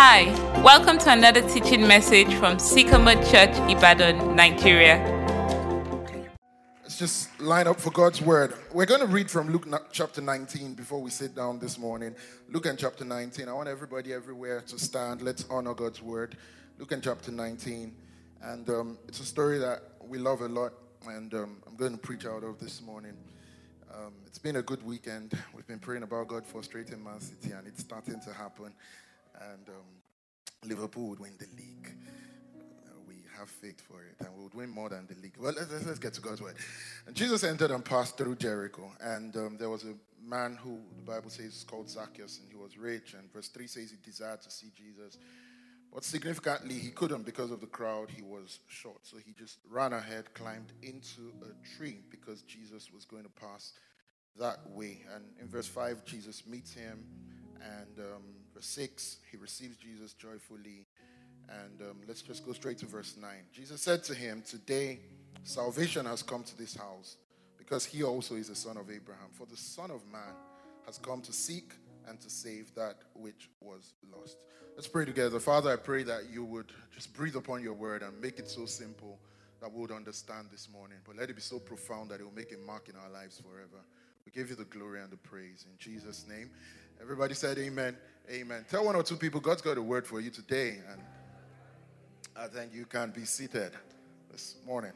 Hi, welcome to another teaching message from Sycamore Church, Ibadan, Nigeria. Let's just line up for God's word. We're going to read from Luke chapter 19 before we sit down this morning. Luke and chapter 19. I want everybody everywhere to stand. Let's honor God's word. Luke and chapter 19. And um, it's a story that we love a lot, and um, I'm going to preach out of this morning. Um, it's been a good weekend. We've been praying about God frustrating Man City, and it's starting to happen. And um, Liverpool would win the league. Uh, we have faith for it, and we would win more than the league. Well, let's, let's, get to God's word. And Jesus entered and passed through Jericho, and um, there was a man who the Bible says is called Zacchaeus, and he was rich. And verse 3 says he desired to see Jesus. But significantly, he couldn't because of the crowd. He was short. So he just ran ahead, climbed into a tree because Jesus was going to pass that way. And in verse 5, Jesus meets him. And um, verse 6, he receives Jesus joyfully. And um, let's just go straight to verse 9. Jesus said to him, Today salvation has come to this house because he also is a son of Abraham. For the Son of Man has come to seek and to save that which was lost. Let's pray together. Father, I pray that you would just breathe upon your word and make it so simple that we would understand this morning. But let it be so profound that it will make a mark in our lives forever. We give you the glory and the praise in Jesus' name. Everybody said amen. Amen. Tell one or two people God's got a word for you today, and I think you can be seated this morning.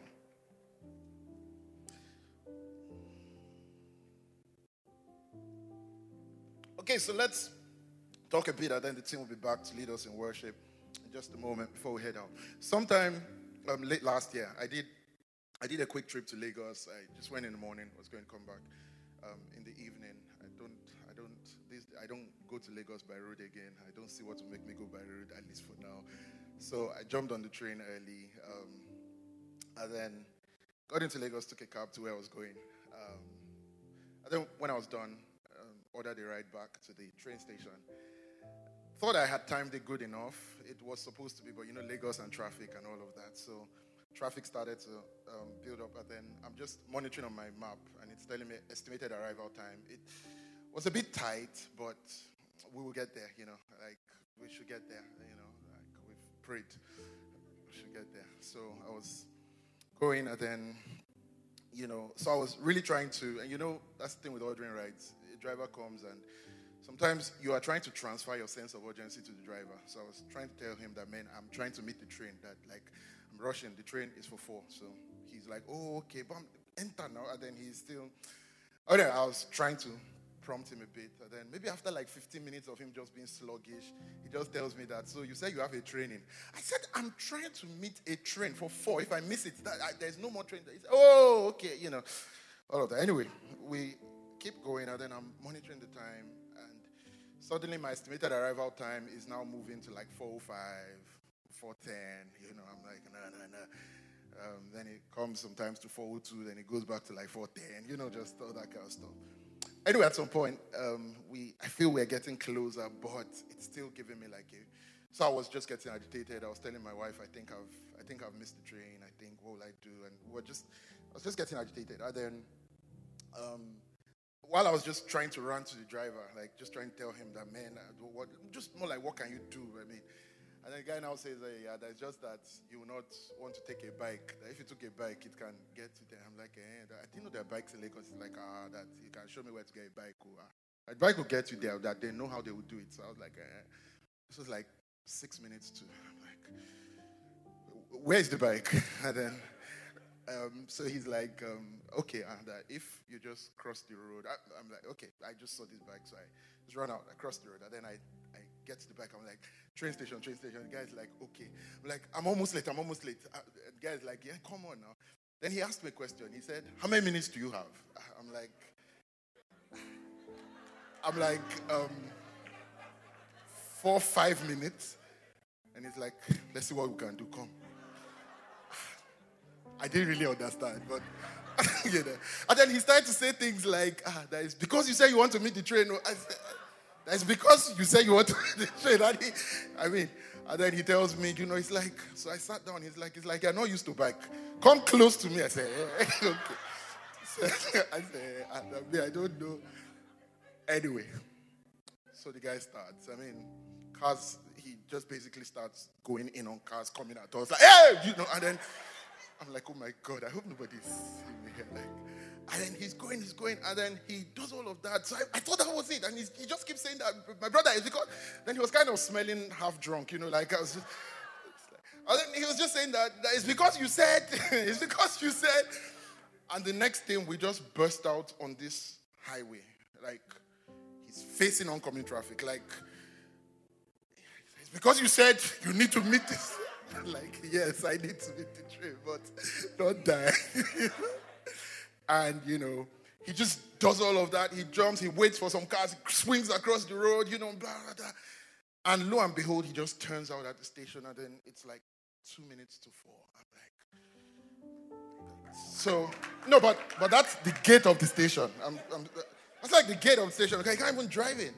Okay, so let's talk a bit, and then the team will be back to lead us in worship in just a moment before we head out. Sometime um, late last year, I did I did a quick trip to Lagos. I just went in the morning, was going to come back um, in the evening. I don't I don't this I don't go to Lagos by road again. I don't see what will make me go by road at least for now. So I jumped on the train early, um, and then got into Lagos, took a cab to where I was going. Um, and then when I was done, um, ordered a ride back to the train station. Thought I had timed it good enough. It was supposed to be, but you know, Lagos and traffic and all of that. So traffic started to um, build up, and then I'm just monitoring on my map, and it's telling me estimated arrival time. It was a bit tight, but we will get there. You know, like we should get there. You know, like we've prayed, we should get there. So I was going, and then you know, so I was really trying to, and you know, that's the thing with ordering rides. A driver comes and sometimes you are trying to transfer your sense of urgency to the driver. So I was trying to tell him that, man, I'm trying to meet the train, that like I'm rushing, the train is for four. So he's like, oh, okay, but I'm enter now. And then he's still, oh, yeah, I was trying to prompt him a bit. And then maybe after like 15 minutes of him just being sluggish, he just tells me that, so you said you have a training. I said, I'm trying to meet a train for four. If I miss it, that, I, there's no more train. Said, oh, okay, you know, all of that. Anyway, we keep going, and then I'm monitoring the time, and suddenly my estimated arrival time is now moving to like 405, 410. You know, I'm like, no, no, no. Um, then it comes sometimes to 402, then it goes back to like 410, you know, just all that kind of stuff. Anyway, at some point, um, we I feel we're getting closer, but it's still giving me like a. So I was just getting agitated. I was telling my wife, I think I've I think I've missed the train. I think what will I do? And we we're just I was just getting agitated. And then um, while I was just trying to run to the driver, like just trying to tell him that man, what just more like what can you do? I mean, and the guy now says, hey, yeah, that's just that you will not want to take a bike. That if you took a bike, it can get to there. I'm like, eh, I didn't know there are bikes in Lagos. It's like, ah, that you can show me where to get a bike. Or, ah. A bike will get you there. That they know how they will do it. So I was like, eh. this was like six minutes to. I'm like, where's the bike? And then, um, so he's like, um, okay, and uh, if you just cross the road, I, am like, okay, I just saw this bike, so I just run out, I cross the road, and then I get to the back. I'm like, train station, train station. The guy's like, okay. I'm like, I'm almost late, I'm almost late. Uh, the guy's like, yeah, come on now. Then he asked me a question. He said, how many minutes do you have? I'm like, I'm like, um, four, five minutes. And he's like, let's see what we can do. Come. I didn't really understand, but you know. And then he started to say things like, ah, that is because you say you want to meet the train. I said, that's because you say you want to train. I mean, and then he tells me, you know, it's like, so I sat down. He's like, it's like you're not used to bike. Come close to me. I said, eh, okay. So I said, I, I, don't know. Anyway, so the guy starts. I mean, cars, he just basically starts going in on cars coming at us like, hey, you know, and then I'm like, oh my god, I hope nobody's here. Like, and then he's going, he's going, and then he does all of that. So I, I thought that was it, and he just keeps saying that my brother is because then he was kind of smelling half drunk, you know, like I was just. And then he was just saying that, that it's because you said, it's because you said. And the next thing, we just burst out on this highway. Like, he's facing oncoming traffic. Like, it's because you said you need to meet this. like, yes, I need to meet the train, but don't die. and, you know, he just does all of that. He jumps, he waits for some cars, he swings across the road, you know, blah, blah, blah. And lo and behold, he just turns out at the station, and then it's like two minutes to four. I'm like, so no, but but that's the gate of the station. I'm, I'm, that's like the gate of the station. Okay, I can't even drive in.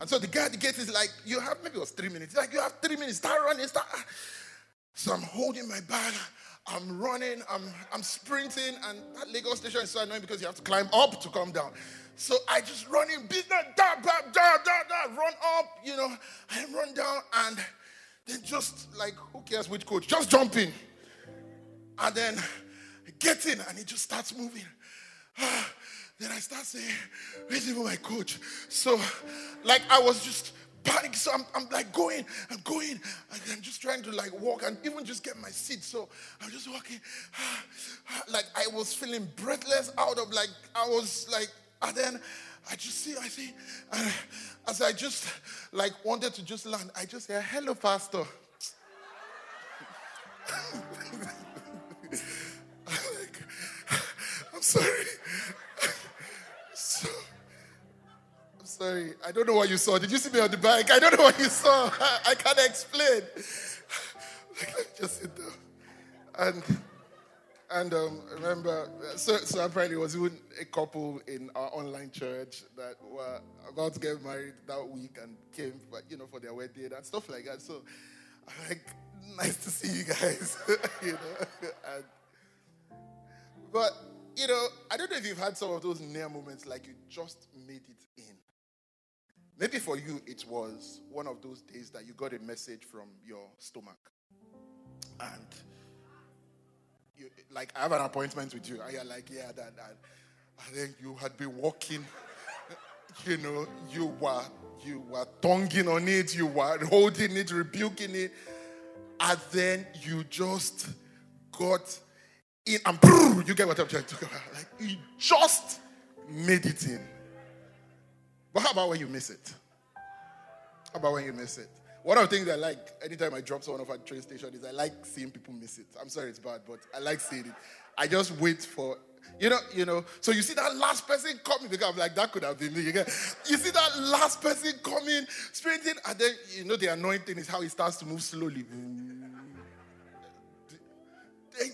And so the guy at the gate is like, you have maybe it was three minutes. He's like, you have three minutes. Start running. Start. So I'm holding my bag. I'm running. I'm I'm sprinting, and that Lagos station is so annoying because you have to climb up to come down. So I just run in business, da, da, da, da, da, run up, you know, I run down, and then just like, who cares which coach? Just jump in. And then get in, and it just starts moving. Ah, then I start saying, Where's even my coach? So, like, I was just panic. So I'm, I'm like going, I'm going, I'm just trying to like walk and even just get my seat. So I'm just walking. Like I was feeling breathless out of like, I was like, and then I just see, I see, and as I just like wanted to just land, I just hear, hello, pastor. I'm like, I'm sorry. So, I'm sorry. I don't know what you saw. Did you see me on the bike? I don't know what you saw. I can't explain. just sit down. And and um, remember, so, so apparently it was even a couple in our online church that were about to get married that week and came, for, you know, for their wedding and stuff like that. So I'm like, nice to see you guys, you know. And, but you know, I don't know if you've had some of those near moments like you just made it in. Maybe for you, it was one of those days that you got a message from your stomach. And you, like, I have an appointment with you. And you're like, yeah, that, that. And then you had been walking, you know, you were, you were tonguing on it, you were holding it, rebuking it. And then you just got in and you get what I'm trying to talk about. Like, you just made it in. But how about when you miss it? How about when you miss it? One of the things I like anytime I drop someone off at train station is I like seeing people miss it. I'm sorry it's bad, but I like seeing it. I just wait for you know, you know. So you see that last person coming because I'm like that could have been me. You, you see that last person coming, sprinting, and then you know the annoying thing is how he starts to move slowly.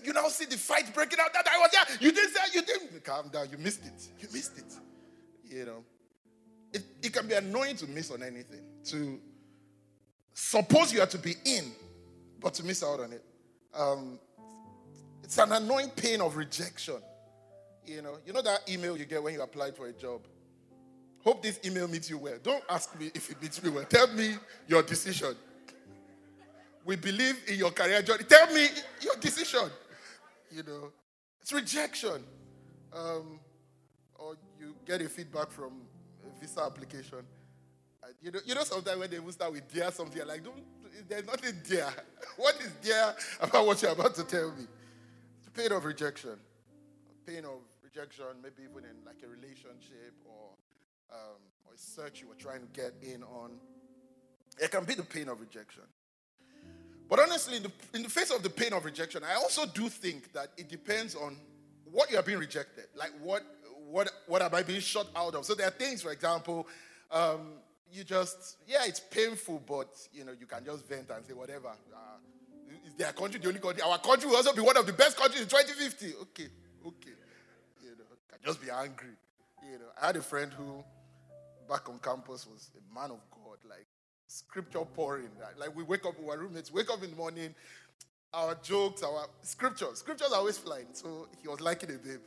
You now see the fight breaking out. That I was there. You didn't say you didn't calm down. You missed it. You missed it. You know, it, it can be annoying to miss on anything. To suppose you are to be in, but to miss out on it. Um, it's an annoying pain of rejection. You know, you know that email you get when you applied for a job. Hope this email meets you well. Don't ask me if it meets me well. Tell me your decision. We believe in your career journey. Tell me your decision. You know, it's rejection. Um, or you get a feedback from visa application you know, you know, sometimes when they will start with dear something, like, don't, there's nothing dear. What is dear about what you're about to tell me? It's pain of rejection. Pain of rejection, maybe even in like a relationship or, um, or a search you were trying to get in on. It can be the pain of rejection. But honestly, in the, in the face of the pain of rejection, I also do think that it depends on what you are being rejected. Like, what, what, what am I being shut out of? So there are things, for example, um, you just, yeah, it's painful, but you know, you can just vent and say whatever. Uh, is their country the only country? Our country will also be one of the best countries in 2050. Okay, okay. You know, can just be angry. You know, I had a friend who, back on campus, was a man of God, like scripture pouring. Like we wake up, our roommates wake up in the morning, our jokes, our scriptures. Scriptures are always flying. So he was liking a babe.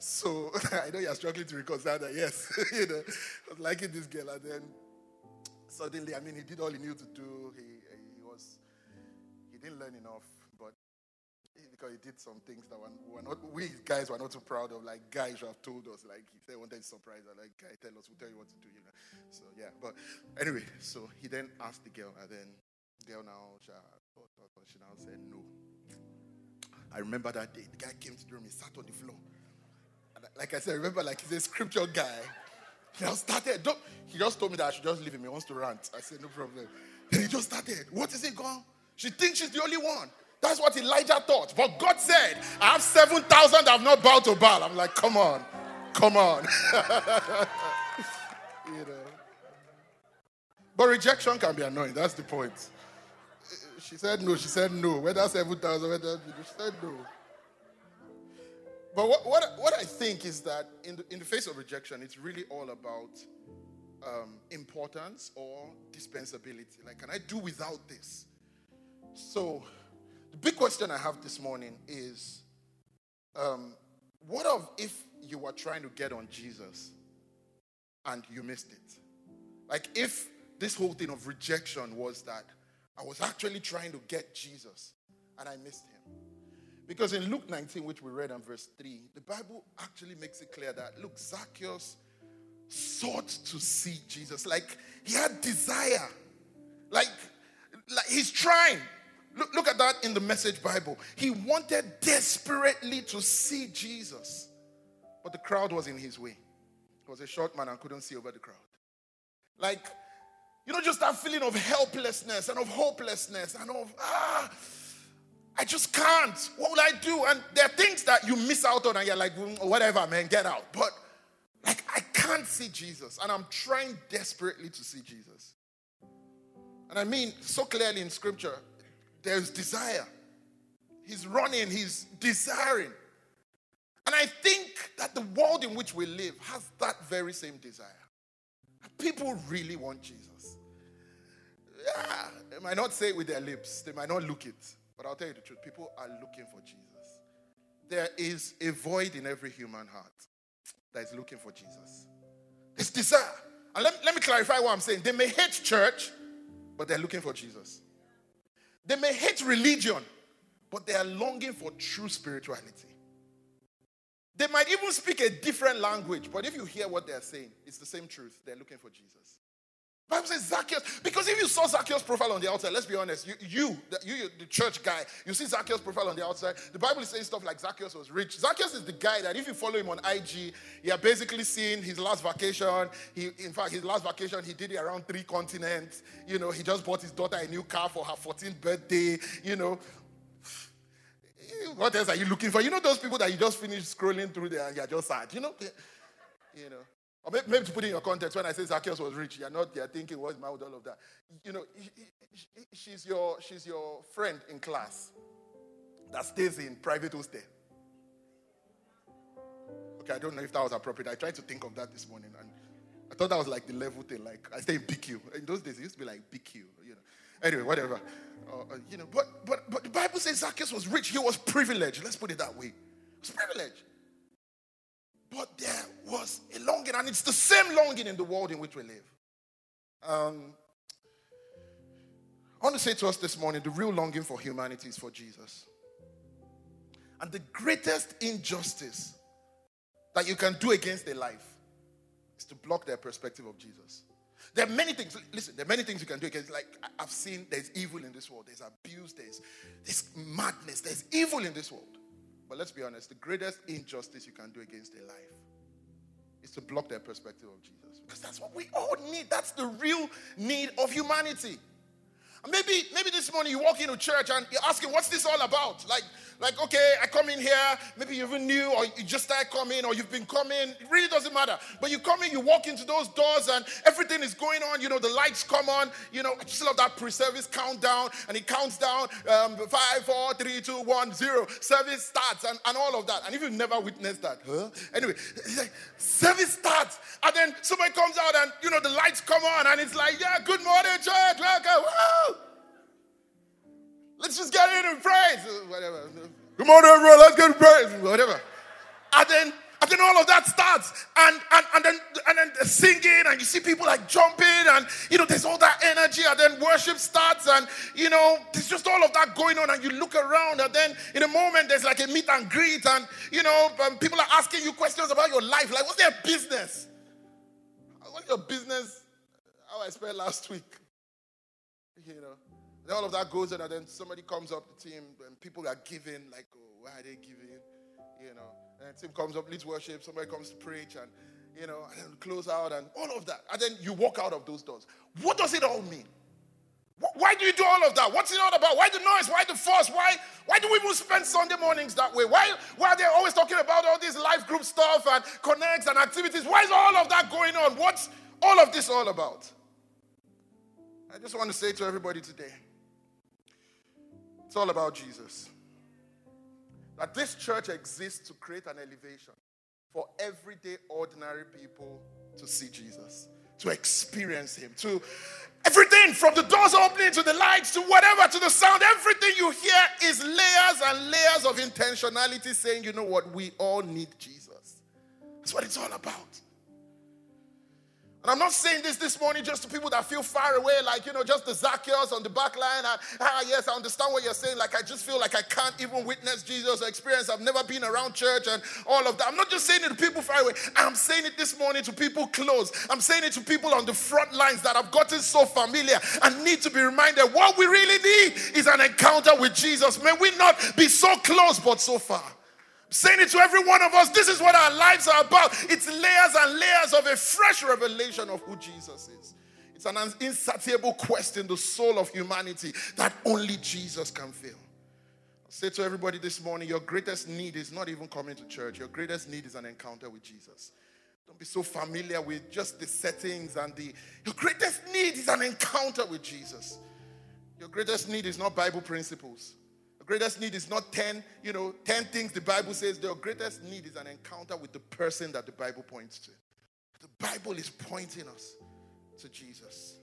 So I know you're struggling to reconcile that. Yes, you know, I was liking this girl, and then suddenly, I mean, he did all he knew to do. He, he because he didn't learn enough, but because he did some things that were, not, we guys were not too proud of. Like, guys should have told us. Like, if they wanted to surprise us, like, guy, tell us, we'll tell you what to do, you know. So, yeah. But anyway, so he then asked the girl, and then girl now, she now said no. I remember that day. The guy came to the room, he sat on the floor. And like I said, remember, like he's a scripture guy. He just started. Don't, he just told me that I should just leave him. He wants to rant. I said, no problem. Then he just started. What is it gone? She thinks she's the only one. That's what Elijah thought. But God said, I have 7,000 that have not bowed to Baal. I'm like, come on. Come on. you know. But rejection can be annoying. That's the point. She said no. She said no. Whether 7,000, whether she said no. But what, what, what I think is that in the, in the face of rejection, it's really all about um, importance or dispensability. Like, can I do without this? So, the big question I have this morning is um, what of if you were trying to get on Jesus and you missed it? Like, if this whole thing of rejection was that I was actually trying to get Jesus and I missed him. Because in Luke 19, which we read in verse 3, the Bible actually makes it clear that, look, Zacchaeus sought to see Jesus. Like he had desire. Like, like he's trying. Look, look at that in the message Bible. He wanted desperately to see Jesus. But the crowd was in his way. He was a short man and couldn't see over the crowd. Like, you know, just that feeling of helplessness and of hopelessness and of, ah, I just can't. What will I do? And there are things that you miss out on, and you're like, mm, whatever, man, get out. But like, I can't see Jesus, and I'm trying desperately to see Jesus. And I mean, so clearly in scripture, there's desire. He's running, he's desiring. And I think that the world in which we live has that very same desire. People really want Jesus. Yeah, they might not say it with their lips, they might not look it. But I'll tell you the truth people are looking for Jesus. There is a void in every human heart that is looking for Jesus. It's desire. And let, let me clarify what I'm saying. They may hate church, but they're looking for Jesus. They may hate religion, but they are longing for true spirituality. They might even speak a different language, but if you hear what they're saying, it's the same truth. They're looking for Jesus. Bible says Zacchaeus, because if you saw Zacchaeus' profile on the outside, let's be honest, you, you, you, the church guy, you see Zacchaeus' profile on the outside. The Bible is saying stuff like Zacchaeus was rich. Zacchaeus is the guy that if you follow him on IG, you are basically seeing his last vacation. He, in fact, his last vacation, he did it around three continents. You know, he just bought his daughter a new car for her 14th birthday. You know, what else are you looking for? You know those people that you just finished scrolling through there and you're just sad. You know, you know. Or maybe to put in your context, when I say Zacchaeus was rich, you're not thinking, what's my with all of that? You know, she's your, she's your friend in class that stays in private hostel. Okay, I don't know if that was appropriate. I tried to think of that this morning, and I thought that was like the level thing. Like I stay in BQ. In those days, it used to be like BQ. You know. Anyway, whatever. Uh, uh, you know, but but but the Bible says Zacchaeus was rich. He was privileged. Let's put it that way. He was privileged. But there was a longing, and it's the same longing in the world in which we live. Um, I want to say to us this morning the real longing for humanity is for Jesus. And the greatest injustice that you can do against a life is to block their perspective of Jesus. There are many things, listen, there are many things you can do against, like I've seen there's evil in this world, there's abuse, there's, there's madness, there's evil in this world. But let's be honest, the greatest injustice you can do against a life is to block their perspective of Jesus. Because that's what we all need. That's the real need of humanity. Maybe, maybe this morning you walk into church and you're asking, what's this all about? Like, like, okay, I come in here, maybe you even new, or you just started coming, or you've been coming. It really doesn't matter. But you come in, you walk into those doors, and everything is going on. You know, the lights come on. You know, I just love that pre-service countdown, and it counts down um, five, four, three, two, one, zero. Service starts, and, and all of that. And if you've never witnessed that, huh? Anyway, like, service starts, and then somebody comes out, and you know, the lights come on, and it's like, yeah, good morning, church, welcome. Woo! Let's just get in and praise. Whatever. Come on, everyone, let's get in praise. Whatever. And then, and then all of that starts, and and, and then and then the singing, and you see people like jumping, and you know, there's all that energy, and then worship starts, and you know, there's just all of that going on, and you look around, and then in a moment there's like a meet and greet, and you know, people are asking you questions about your life, like what's their business? What's your business? How I spent last week, you know. Then all of that goes on, and then somebody comes up the team, and people are giving, like, oh, why are they giving? You know, and the team comes up, leads worship, somebody comes to preach, and you know, and close out, and all of that. And then you walk out of those doors. What does it all mean? Why do you do all of that? What's it all about? Why the noise? Why the fuss? Why, why do we even spend Sunday mornings that way? Why, why are they always talking about all this life group stuff and connects and activities? Why is all of that going on? What's all of this all about? I just want to say to everybody today it's all about Jesus. That this church exists to create an elevation for everyday, ordinary people to see Jesus, to experience Him, to everything from the doors opening to the lights to whatever, to the sound, everything you hear is layers and layers of intentionality saying, you know what, we all need Jesus. That's what it's all about. And I'm not saying this this morning just to people that feel far away, like, you know, just the Zacchaeus on the back line. Ah, yes, I understand what you're saying. Like, I just feel like I can't even witness Jesus or experience. I've never been around church and all of that. I'm not just saying it to people far away. I'm saying it this morning to people close. I'm saying it to people on the front lines that have gotten so familiar and need to be reminded what we really need is an encounter with Jesus. May we not be so close but so far saying it to every one of us. This is what our lives are about. It's layers and layers of a fresh revelation of who Jesus is. It's an insatiable quest in the soul of humanity that only Jesus can fill. I'll say to everybody this morning your greatest need is not even coming to church, your greatest need is an encounter with Jesus. Don't be so familiar with just the settings and the. Your greatest need is an encounter with Jesus. Your greatest need is not Bible principles greatest need is not 10, you know, 10 things the Bible says. The greatest need is an encounter with the person that the Bible points to. The Bible is pointing us to Jesus.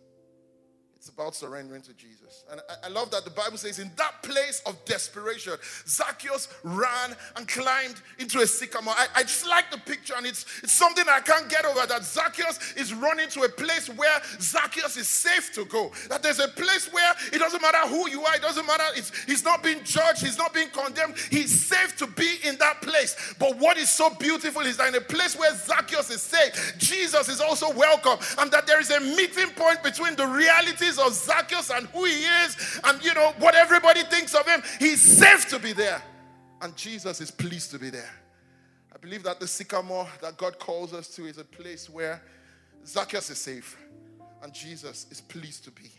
It's about surrendering to Jesus. And I, I, love that the Bible says, in that place of desperation, Zacchaeus ran and climbed into a sycamore. I, I just like the picture, and it's, it's something I can't get over that Zacchaeus is running to a place where Zacchaeus is safe to go. That there's a place where it doesn't matter who you are, it doesn't matter, it's, he's not being judged, he's not being condemned. He's safe to be in that place. But what is so beautiful is that in a place where Zacchaeus is safe, Jesus is also welcome, and that there is a meeting point between the realities of Zacchaeus and who he is and, you know, what everybody thinks of him. He's safe to be there. And Jesus is pleased to be there. I believe that the sycamore that God calls us to is a place where Zacchaeus is safe and Jesus is pleased to be.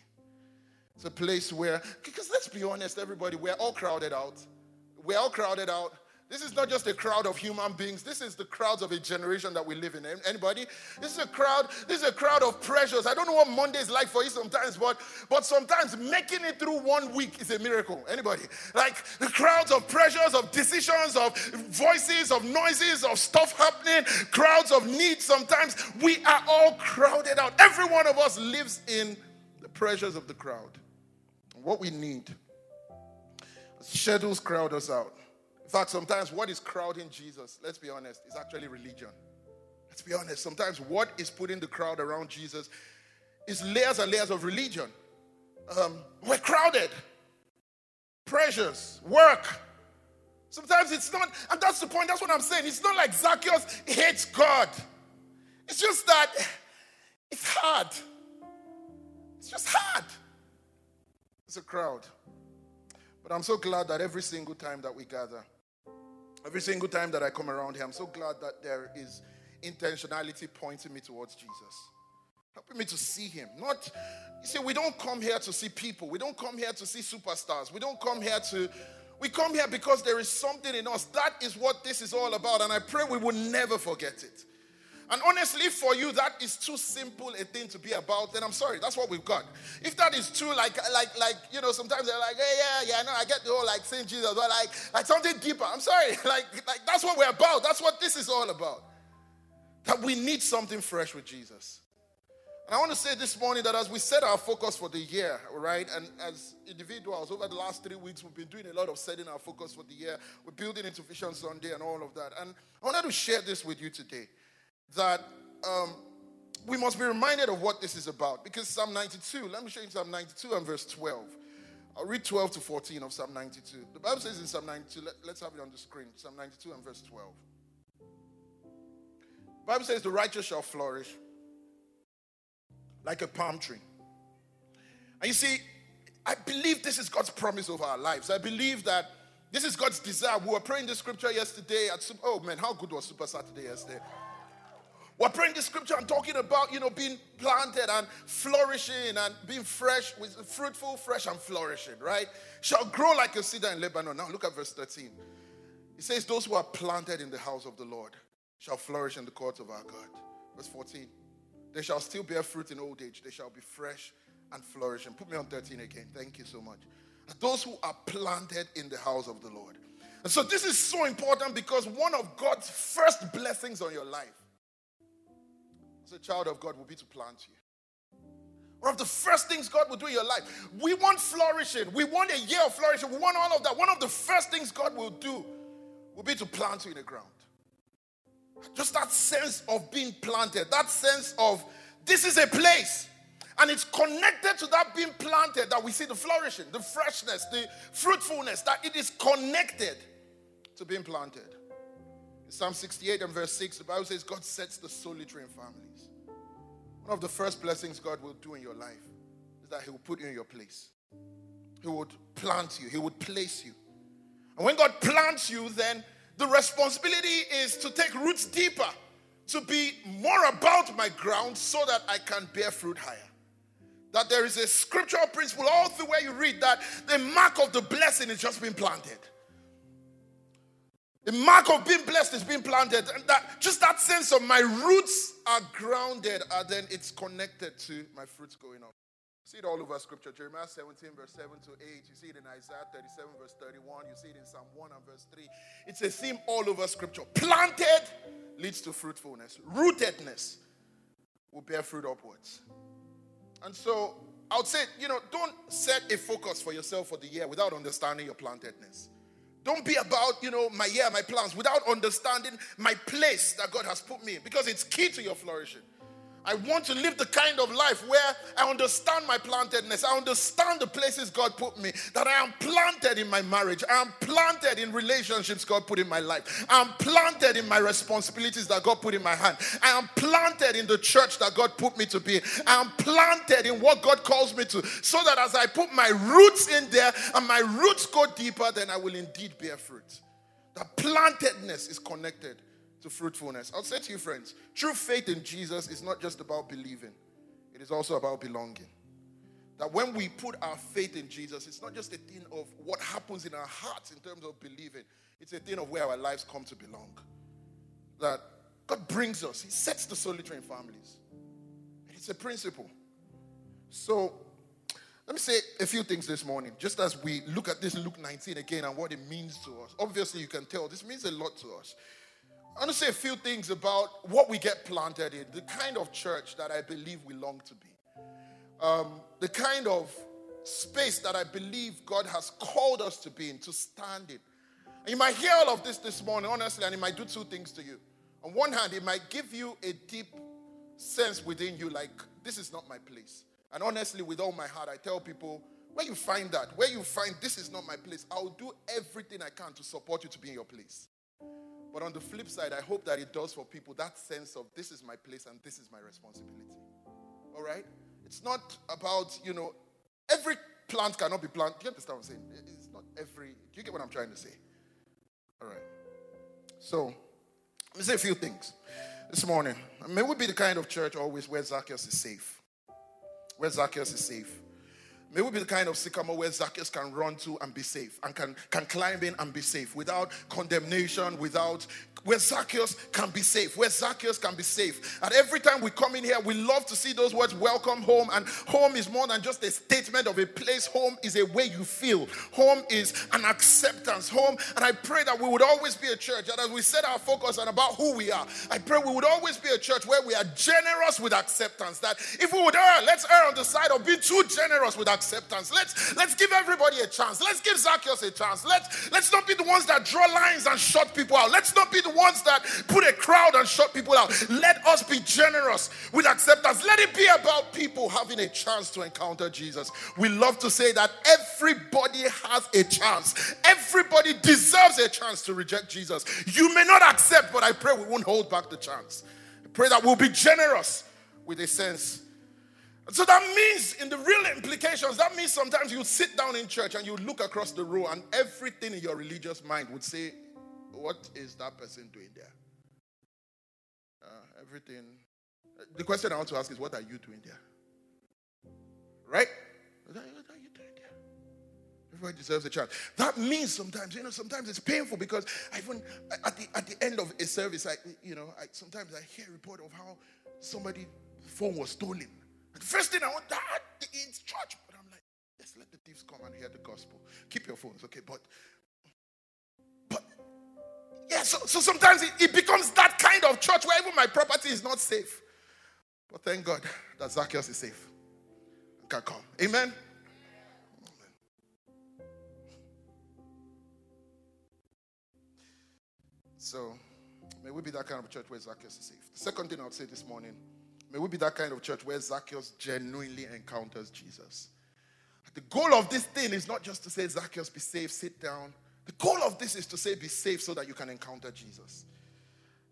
It's a place where, because let's be honest, everybody, we're all crowded out. We're all crowded out. This is not just a crowd of human beings. This is the crowds of a generation that we live in. Anybody? This is a crowd. This is a crowd of pressures. I don't know what Monday is like for you sometimes, but but sometimes making it through one week is a miracle. Anybody? Like the crowds of pressures, of decisions, of voices, of noises, of stuff happening, crowds of needs. Sometimes we are all crowded out. Every one of us lives in the pressures of the crowd. What we need, schedules crowd us out. In fact, sometimes what is crowding Jesus, let's be honest, is actually religion. Let's be honest. Sometimes what is putting the crowd around Jesus is layers and layers of religion. Um, we're crowded. Pressures, work. Sometimes it's not, and that's the point. That's what I'm saying. It's not like Zacchaeus hates God. It's just that it's hard. It's just hard. It's a crowd. But I'm so glad that every single time that we gather, Every single time that I come around here, I'm so glad that there is intentionality pointing me towards Jesus. Helping me to see him. Not, you see, we don't come here to see people. We don't come here to see superstars. We don't come here to, we come here because there is something in us. That is what this is all about. And I pray we will never forget it. And honestly, for you, that is too simple a thing to be about, then I'm sorry, that's what we've got. If that is too, like, like, like, you know, sometimes they're like, hey, yeah, yeah, no, I get the whole like Saint Jesus, but like, like something deeper. I'm sorry, like, like that's what we're about. That's what this is all about. That we need something fresh with Jesus. And I want to say this morning that as we set our focus for the year, right, and as individuals over the last three weeks, we've been doing a lot of setting our focus for the year. We're building into Vision Sunday and all of that. And I wanted to share this with you today that um, we must be reminded of what this is about. Because Psalm 92, let me show you Psalm 92 and verse 12. I'll read 12 to 14 of Psalm 92. The Bible says in Psalm 92, let, us have it on the screen. Psalm 92 and verse 12. The Bible says, The righteous shall flourish like a palm tree. And you see, I believe this is God's promise over our lives. I believe that this is God's desire. We were praying the scripture yesterday at oh man, how good was Super Saturday yesterday? We're praying the scripture and talking about, you know, being planted and flourishing and being fresh, with fruitful, fresh, and flourishing, right? Shall grow like a cedar in Lebanon. Now look at verse 13. It says, Those who are planted in the house of the Lord shall flourish in the courts of our God. Verse 14. They shall still bear fruit in old age. They shall be fresh and flourishing. Put me on 13 again. Thank you so much. Those who are planted in the house of the Lord. And so this is so important because one of God's first blessings on your life as a child of God will be to plant you. One of the first things God will do in your life. We want flourishing. We want a year of flourishing. We want all of that. One of the first things God will do will be to plant you in the ground. Just that sense of being planted, that sense of this is a place. And it's connected to that being planted that we see the flourishing, the freshness, the fruitfulness, that it is connected to being planted. In Psalm 68 and verse 6, the Bible says God sets the solitary in families. One of the first blessings God will do in your life is that He will put you in your place. He would plant you, He would place you. And when God plants you, then the responsibility is to take roots deeper, to be more about my ground so that I can bear fruit higher. That there is a scriptural principle all through where you read that the mark of the blessing is just being planted. The mark of being blessed is being planted. And that just that sense of my roots are grounded, and then it's connected to my fruits going up. See it all over scripture. Jeremiah 17, verse 7 to 8. You see it in Isaiah 37, verse 31. You see it in Psalm 1 and verse 3. It's a theme all over scripture. Planted leads to fruitfulness, rootedness will bear fruit upwards. And so I would say, you know, don't set a focus for yourself for the year without understanding your plantedness. Don't be about, you know, my year, my plans without understanding my place that God has put me in because it's key to your flourishing. I want to live the kind of life where I understand my plantedness. I understand the places God put me. That I am planted in my marriage. I am planted in relationships God put in my life. I am planted in my responsibilities that God put in my hand. I am planted in the church that God put me to be. I am planted in what God calls me to. So that as I put my roots in there and my roots go deeper, then I will indeed bear fruit. That plantedness is connected to fruitfulness. I'll say to you, friends, true faith in Jesus is not just about believing, it is also about belonging. That when we put our faith in Jesus, it's not just a thing of what happens in our hearts in terms of believing, it's a thing of where our lives come to belong. That God brings us, He sets the solitary in families. It's a principle. So, let me say a few things this morning, just as we look at this Luke 19 again and what it means to us. Obviously, you can tell this means a lot to us. I want to say a few things about what we get planted in, the kind of church that I believe we long to be, um, the kind of space that I believe God has called us to be in, to stand in. And you might hear all of this this morning, honestly, and it might do two things to you. On one hand, it might give you a deep sense within you, like, this is not my place. And honestly, with all my heart, I tell people, where you find that, where you find this is not my place, I'll do everything I can to support you to be in your place. But on the flip side, I hope that it does for people that sense of this is my place and this is my responsibility. All right? It's not about, you know, every plant cannot be planted. Do you understand what I'm saying? It's not every. Do you get what I'm trying to say? All right. So, let me say a few things this morning. I May we be the kind of church always where Zacchaeus is safe. Where Zacchaeus is safe. May we be the kind of sycamore where Zacchaeus can run to and be safe and can, can climb in and be safe without condemnation, without where Zacchaeus can be safe, where Zacchaeus can be safe. And every time we come in here, we love to see those words welcome home. And home is more than just a statement of a place, home is a way you feel, home is an acceptance. Home, and I pray that we would always be a church that as we set our focus on about who we are, I pray we would always be a church where we are generous with acceptance. That if we would err, let's err on the side of being too generous with acceptance. Let's let's give everybody a chance. Let's give Zacchaeus a chance. Let's let's not be the ones that draw lines and shut people out. Let's not be the ones that put a crowd and shut people out. Let us be generous with acceptance. Let it be about people having a chance to encounter Jesus. We love to say that everybody has a chance. Everybody deserves a chance to reject Jesus. You may not accept, but I pray we won't hold back the chance. I pray that we'll be generous with a sense so that means, in the real implications, that means sometimes you sit down in church and you look across the row, and everything in your religious mind would say, What is that person doing there? Uh, everything. The question I want to ask is, What are you doing there? Right? What are you doing there? Everybody deserves a chance. That means sometimes, you know, sometimes it's painful because I even at the at the end of a service, I you know, I sometimes I hear a report of how somebody phone was stolen the first thing I want, that it's church. But I'm like, let's let the thieves come and hear the gospel. Keep your phones, okay? But, but, yeah, so, so sometimes it, it becomes that kind of church where even my property is not safe. But thank God that Zacchaeus is safe. Can come. Amen. So, may we be that kind of church where Zacchaeus is safe. The second thing I'll say this morning May we be that kind of church where Zacchaeus genuinely encounters Jesus. The goal of this thing is not just to say, Zacchaeus, be safe, sit down. The goal of this is to say, be safe so that you can encounter Jesus.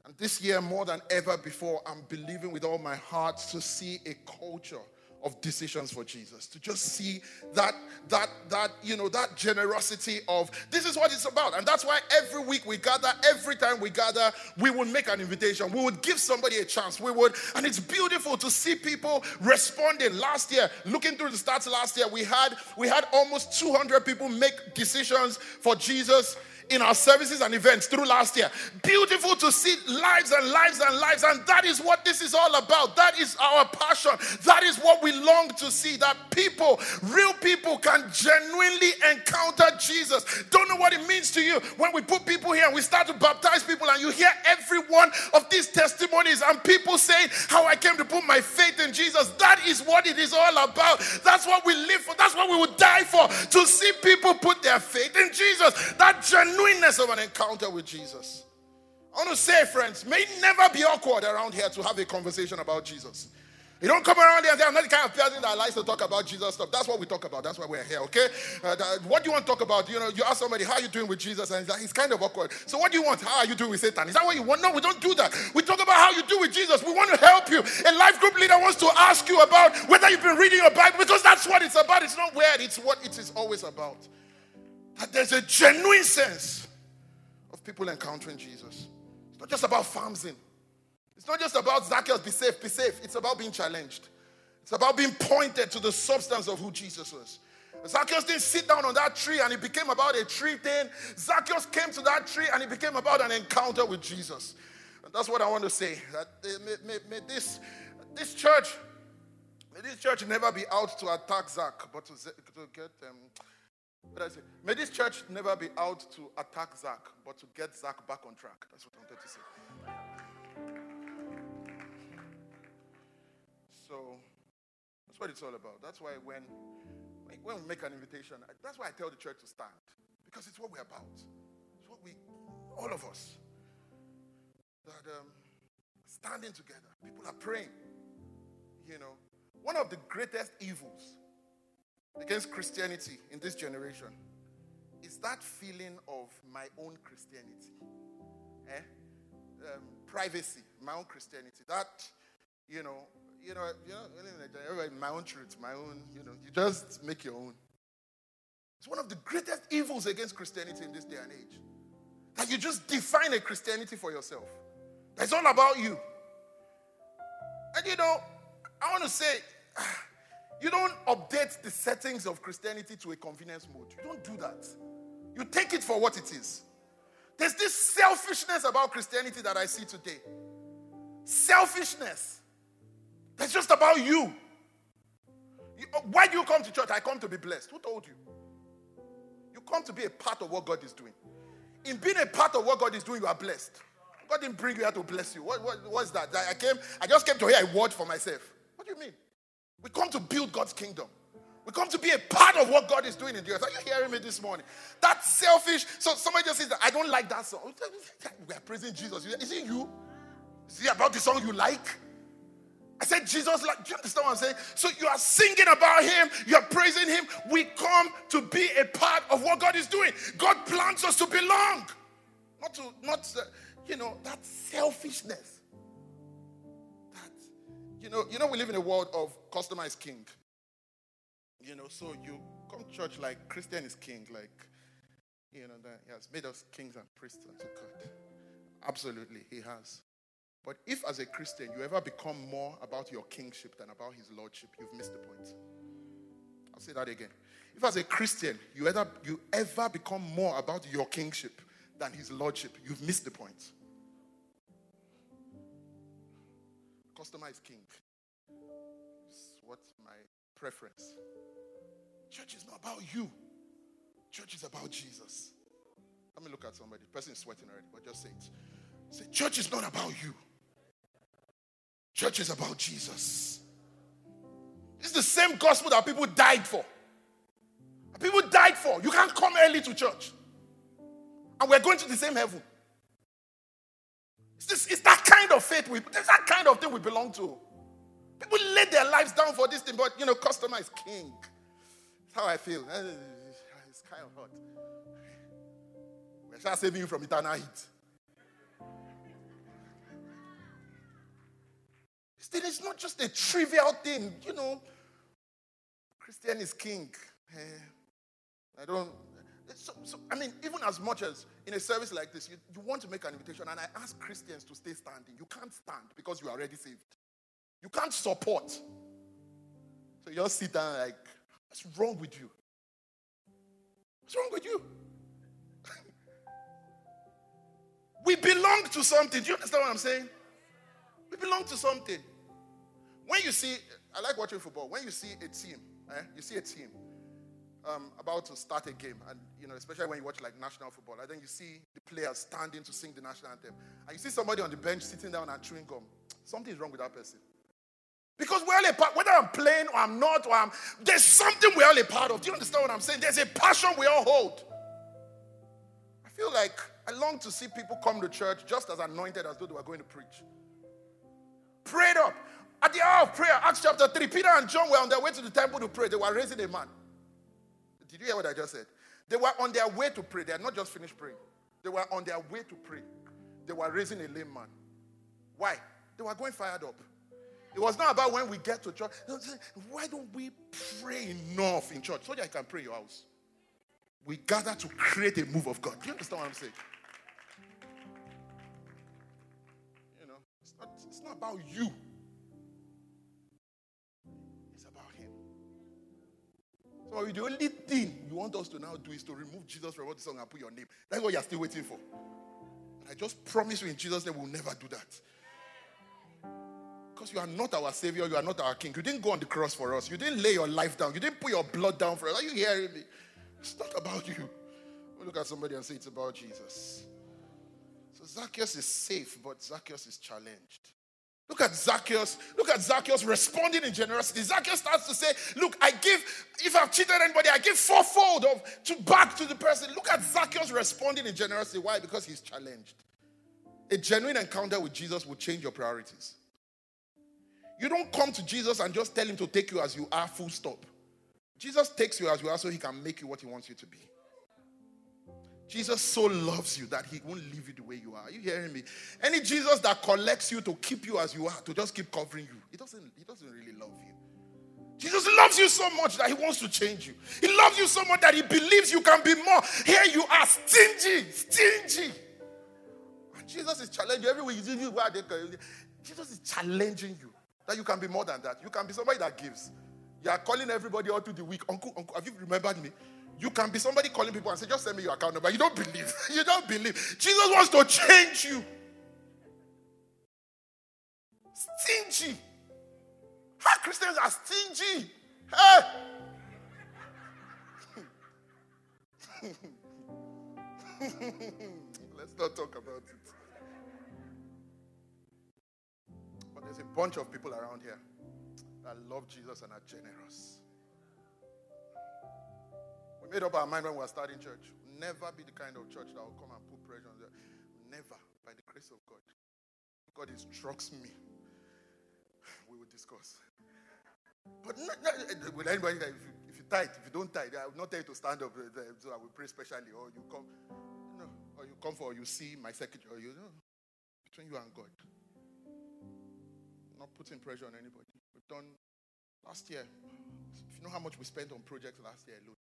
And this year, more than ever before, I'm believing with all my heart to see a culture of decisions for Jesus. To just see that that that you know that generosity of this is what it's about. And that's why every week we gather, every time we gather, we would make an invitation. We would give somebody a chance. We would, and it's beautiful to see people responding. Last year, looking through the stats last year, we had we had almost 200 people make decisions for Jesus in our services and events through last year. Beautiful to see lives and lives and lives. And that is what this is all about. That is our passion. That is what we long to see that people, real people, can genuinely encounter Jesus. Don't know what it means to you when we put people here and we start to baptize people, and you hear every one of these testimonies and people saying how I came to put my faith in Jesus. That is what it is all about. That's what we live for. That's what we would die for. To see people put their faith in Jesus. That genuine genuineness of an encounter with Jesus. I want to say, friends, may never be awkward around here to have a conversation about Jesus. You don't come around here and say, I'm not the kind of person that likes to talk about Jesus stuff. That's what we talk about. That's why we're here, okay? Uh, that, what do you want to talk about? You know, you ask somebody, how you doing with Jesus? And he's, kind of awkward. So what do you want? How are you doing with Satan? Is that what you want? No, we don't do that. We talk about how you do with Jesus. We want to help you. A life group leader wants to ask you about whether you've been reading your Bible because that's what it's about. It's not weird. It's what it is always about. That there's a genuine sense of people encountering Jesus. It's not just about farming. It's not just about Zacchaeus, be safe, be safe. It's about being challenged. It's about being pointed to the substance of who Jesus was. Zacchaeus didn't sit down on that tree and it became about a tree thing. Zacchaeus came to that tree and it became about an encounter with Jesus. And that's what I want to say. That may, may, may this, this church, may this church never be out to attack Zach, but to, to get um, but I say, may this church never be out to attack Zach, but to get Zach back on track. That's what I wanted to say. So that's what it's all about. That's why when, when we make an invitation, that's why I tell the church to stand. Because it's what we're about. It's what we, all of us, that um, standing together. People are praying. You know, one of the greatest evils against Christianity in this generation is that feeling of my own Christianity. Eh? Um, privacy, my own Christianity. That, you know, you know, you know, my own truth, my own, you know, you just make your own. It's one of the greatest evils against Christianity in this day and age. That you just define a Christianity for yourself. It's all about you. And you know, I want to say, You don't update the settings of Christianity to a convenience mode. You don't do that. You take it for what it is. There's this selfishness about Christianity that I see today. Selfishness. That's just about you. you. Uh, why do you come to church? I come to be blessed. Who told you? You come to be a part of what God is doing. In being a part of what God is doing, you are blessed. God didn't bring you here to bless you. What, what, what's that? I came, I just came to hear a word for myself. What do you mean? We come to build God's kingdom. We come to be a part of what God is doing in the earth. Are you hearing me this morning? That's selfish. So somebody just says, I don't like that song. We are praising Jesus. Is it you? Is it about the song you like? I said, Jesus, like, do you understand what I'm saying? So you are singing about him, you are praising him. We come to be a part of what God is doing. God plants us to belong. Not to, not, uh, you know, that selfishness. You know, you know, we live in a world of customer is king. You know, so you come to church like Christian is king, like, you know, that he has made us kings and priests unto God. Absolutely, he has. But if, as a Christian, you ever become more about your kingship than about his lordship, you've missed the point. I'll say that again. If, as a Christian, you ever, you ever become more about your kingship than his lordship, you've missed the point. Customer is king. It's what's my preference. Church is not about you, church is about Jesus. Let me look at somebody. The person is sweating already, but just say it. Say, church is not about you. Church is about Jesus. It's the same gospel that people died for. People died for. You can't come early to church. And we're going to the same heaven. This, it's that kind of faith. We, it's that kind of thing we belong to. People lay their lives down for this thing, but you know, customer is king. That's how I feel. It's kind of hot. We're saving you from eternal heat. Still, it's not just a trivial thing. You know, Christian is king. Eh, I don't. So, so, I mean, even as much as in a service like this, you, you want to make an invitation, and I ask Christians to stay standing. You can't stand because you are already saved. You can't support. So you just sit down like, what's wrong with you? What's wrong with you? we belong to something. Do you understand what I'm saying? We belong to something. When you see, I like watching football. When you see a team, eh, you see a team um, about to start a game, and you know, especially when you watch like national football, and then you see the players standing to sing the national anthem, and you see somebody on the bench sitting down and chewing gum. Something is wrong with that person. Because we're all a part, whether I'm playing or I'm not, or I'm, there's something we're all a part of. Do you understand what I'm saying? There's a passion we all hold. I feel like I long to see people come to church just as anointed as though they were going to preach. Prayed up. At the hour of prayer, Acts chapter 3, Peter and John were on their way to the temple to pray. They were raising a man. Did you hear what I just said? They were on their way to pray. They had not just finished praying. They were on their way to pray. They were raising a lame man. Why? They were going fired up. It was not about when we get to church. Why don't we pray enough in church so that I can pray your house? We gather to create a move of God. Do you understand what I'm saying? You know, it's not, it's not about you. So the only thing you want us to now do is to remove Jesus from the song and put your name. That's what you're still waiting for. And I just promise you in Jesus' name we'll never do that. Because you are not our Savior, you are not our King. You didn't go on the cross for us. You didn't lay your life down. You didn't put your blood down for us. Are you hearing me? It's not about you. We'll look at somebody and say it's about Jesus. So Zacchaeus is safe, but Zacchaeus is challenged. Look at Zacchaeus. Look at Zacchaeus responding in generosity. Zacchaeus starts to say, Look, I give, if I've cheated anybody, I give fourfold of to back to the person. Look at Zacchaeus responding in generosity. Why? Because he's challenged. A genuine encounter with Jesus will change your priorities. You don't come to Jesus and just tell him to take you as you are, full stop. Jesus takes you as you are so he can make you what he wants you to be. Jesus so loves you that he won't leave you the way you are. Are you hearing me? Any Jesus that collects you to keep you as you are, to just keep covering you, he doesn't, he doesn't really love you. Jesus loves you so much that he wants to change you. He loves you so much that he believes you can be more. Here you are, stingy, stingy. And Jesus is challenging you everywhere you do. Ah, Jesus is challenging you that you can be more than that. You can be somebody that gives. You are calling everybody all through the week. Uncle, uncle, have you remembered me? You can be somebody calling people and say, just send me your account number. You don't believe. you don't believe. Jesus wants to change you. Stingy. How Christians are stingy. Hey. Let's not talk about it. But there's a bunch of people around here that love Jesus and are generous. We made up our mind when we were starting church. Never be the kind of church that will come and put pressure on them. Never, by the grace of God. God instructs me. We will discuss. But not, not, eh, eh, with anybody, eh, if you, if you if you don't tithe, I will not tell you to stand up, so I will pray specially, or you come, you know, or you come for, you see my secretary, or you know, between you and God. Not putting pressure on anybody. We've done last year. If you know how much we spent on projects last year alone,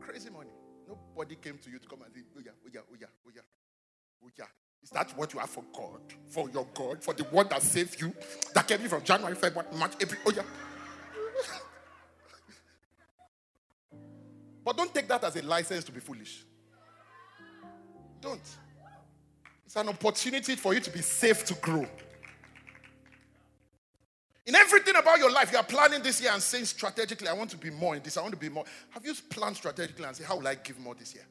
crazy money. Nobody came to you to come and say, oh yeah, oh yeah, oh yeah, oh yeah, oh yeah. Is that what you have for God? For your God? For the one that saved you? That kept you from January, February, March, April? Oh, yeah. but don't take that as a license to be foolish. Don't. It's an opportunity for you to be safe to grow. In everything about your life, you are planning this year and saying strategically, I want to be more in this, I want to be more. Have you planned strategically and say, How will I give more this year?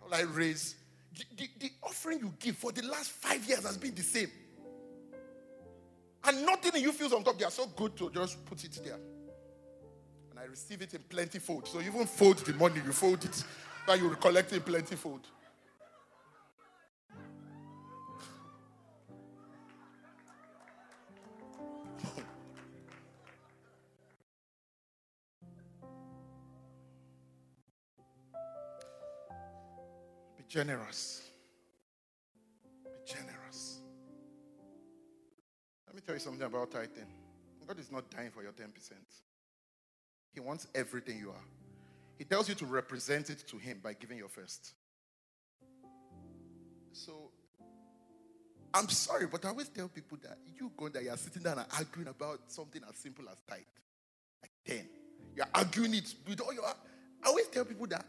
How will I raise, the, the, the offering you give for the last five years has been the same. And nothing in you feels on top. They are so good to just put it there. And I receive it in plenty fold. So you even fold the money, you fold it. Now you collect it in plenty fold. Generous. Be generous. Let me tell you something about tithing. God is not dying for your 10%. He wants everything you are. He tells you to represent it to Him by giving your first. So, I'm sorry, but I always tell people that you go there, you're sitting down and arguing about something as simple as tithe. Like 10. You're arguing it with all your. I always tell people that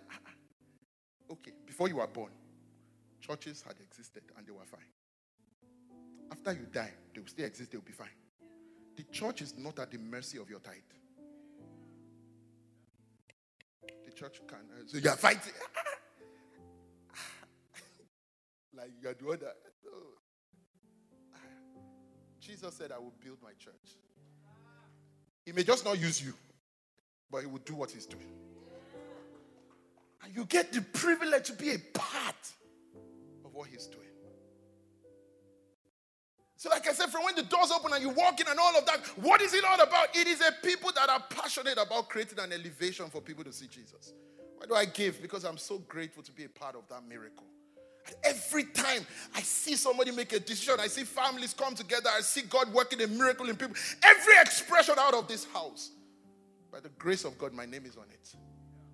Okay, before you were born, churches had existed and they were fine. After you die, they will still exist, they will be fine. The church is not at the mercy of your tithe. The church can. Uh, so you are fighting. like you are the that. Jesus said, I will build my church. He may just not use you, but he will do what he's doing. And you get the privilege to be a part of what He's doing. So, like I said, from when the doors open and you walk in and all of that, what is it all about? It is a people that are passionate about creating an elevation for people to see Jesus. Why do I give? Because I'm so grateful to be a part of that miracle. And every time I see somebody make a decision, I see families come together, I see God working a miracle in people. Every expression out of this house, by the grace of God, my name is on it.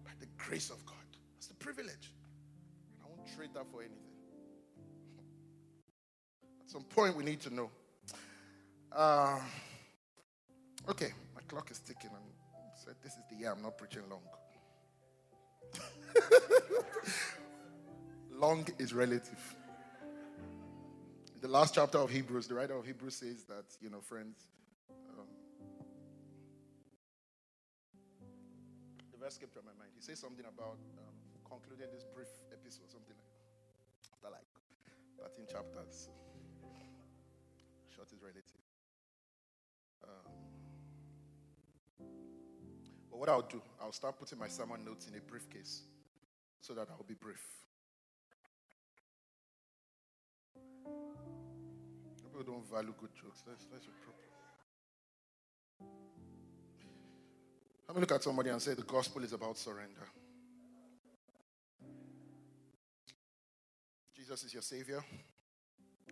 By the grace of God privilege. I won't trade that for anything. At some point, we need to know. Uh, okay, my clock is ticking, and said this is the year I'm not preaching long. long is relative. In the last chapter of Hebrews, the writer of Hebrews says that, you know, friends, um, the verse came to my mind. He says something about um, concluded this brief episode, something like after like 13 chapters. Short is relative. Um, but what I'll do, I'll start putting my sermon notes in a briefcase so that I'll be brief. People don't value good jokes. That's, that's your problem. Let me look at somebody and say the gospel is about surrender. Jesus is your Savior,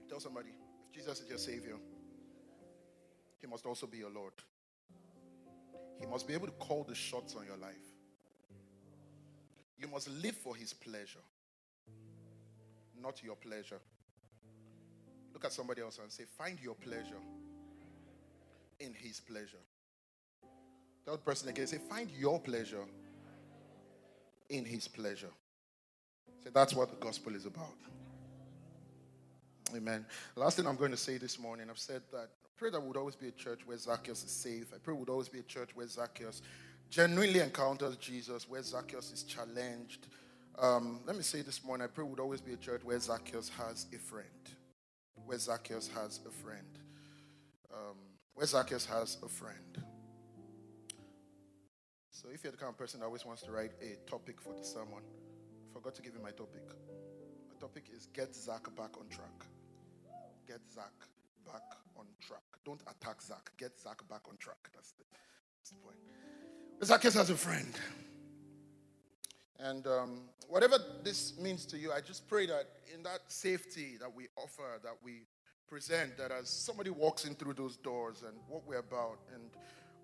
tell somebody, if Jesus is your Savior, He must also be your Lord. He must be able to call the shots on your life. You must live for His pleasure, not your pleasure. Look at somebody else and say, Find your pleasure. in his pleasure. Third person again say, find your pleasure in his pleasure. Say, that's what the gospel is about. Amen. Last thing I'm going to say this morning, I've said that I pray that would always be a church where Zacchaeus is safe. I pray would always be a church where Zacchaeus genuinely encounters Jesus, where Zacchaeus is challenged. Um, let me say this morning, I pray would always be a church where Zacchaeus has a friend. Where Zacchaeus has a friend. Um, where Zacchaeus has a friend. So if you're the kind of person that always wants to write a topic for the sermon, I forgot to give you my topic. My topic is Get Zach Back on Track. Get Zach back on track. Don't attack Zach. Get Zach back on track. That's the, that's the point. Zacchaeus has a friend. And um, whatever this means to you, I just pray that in that safety that we offer, that we present, that as somebody walks in through those doors and what we're about, and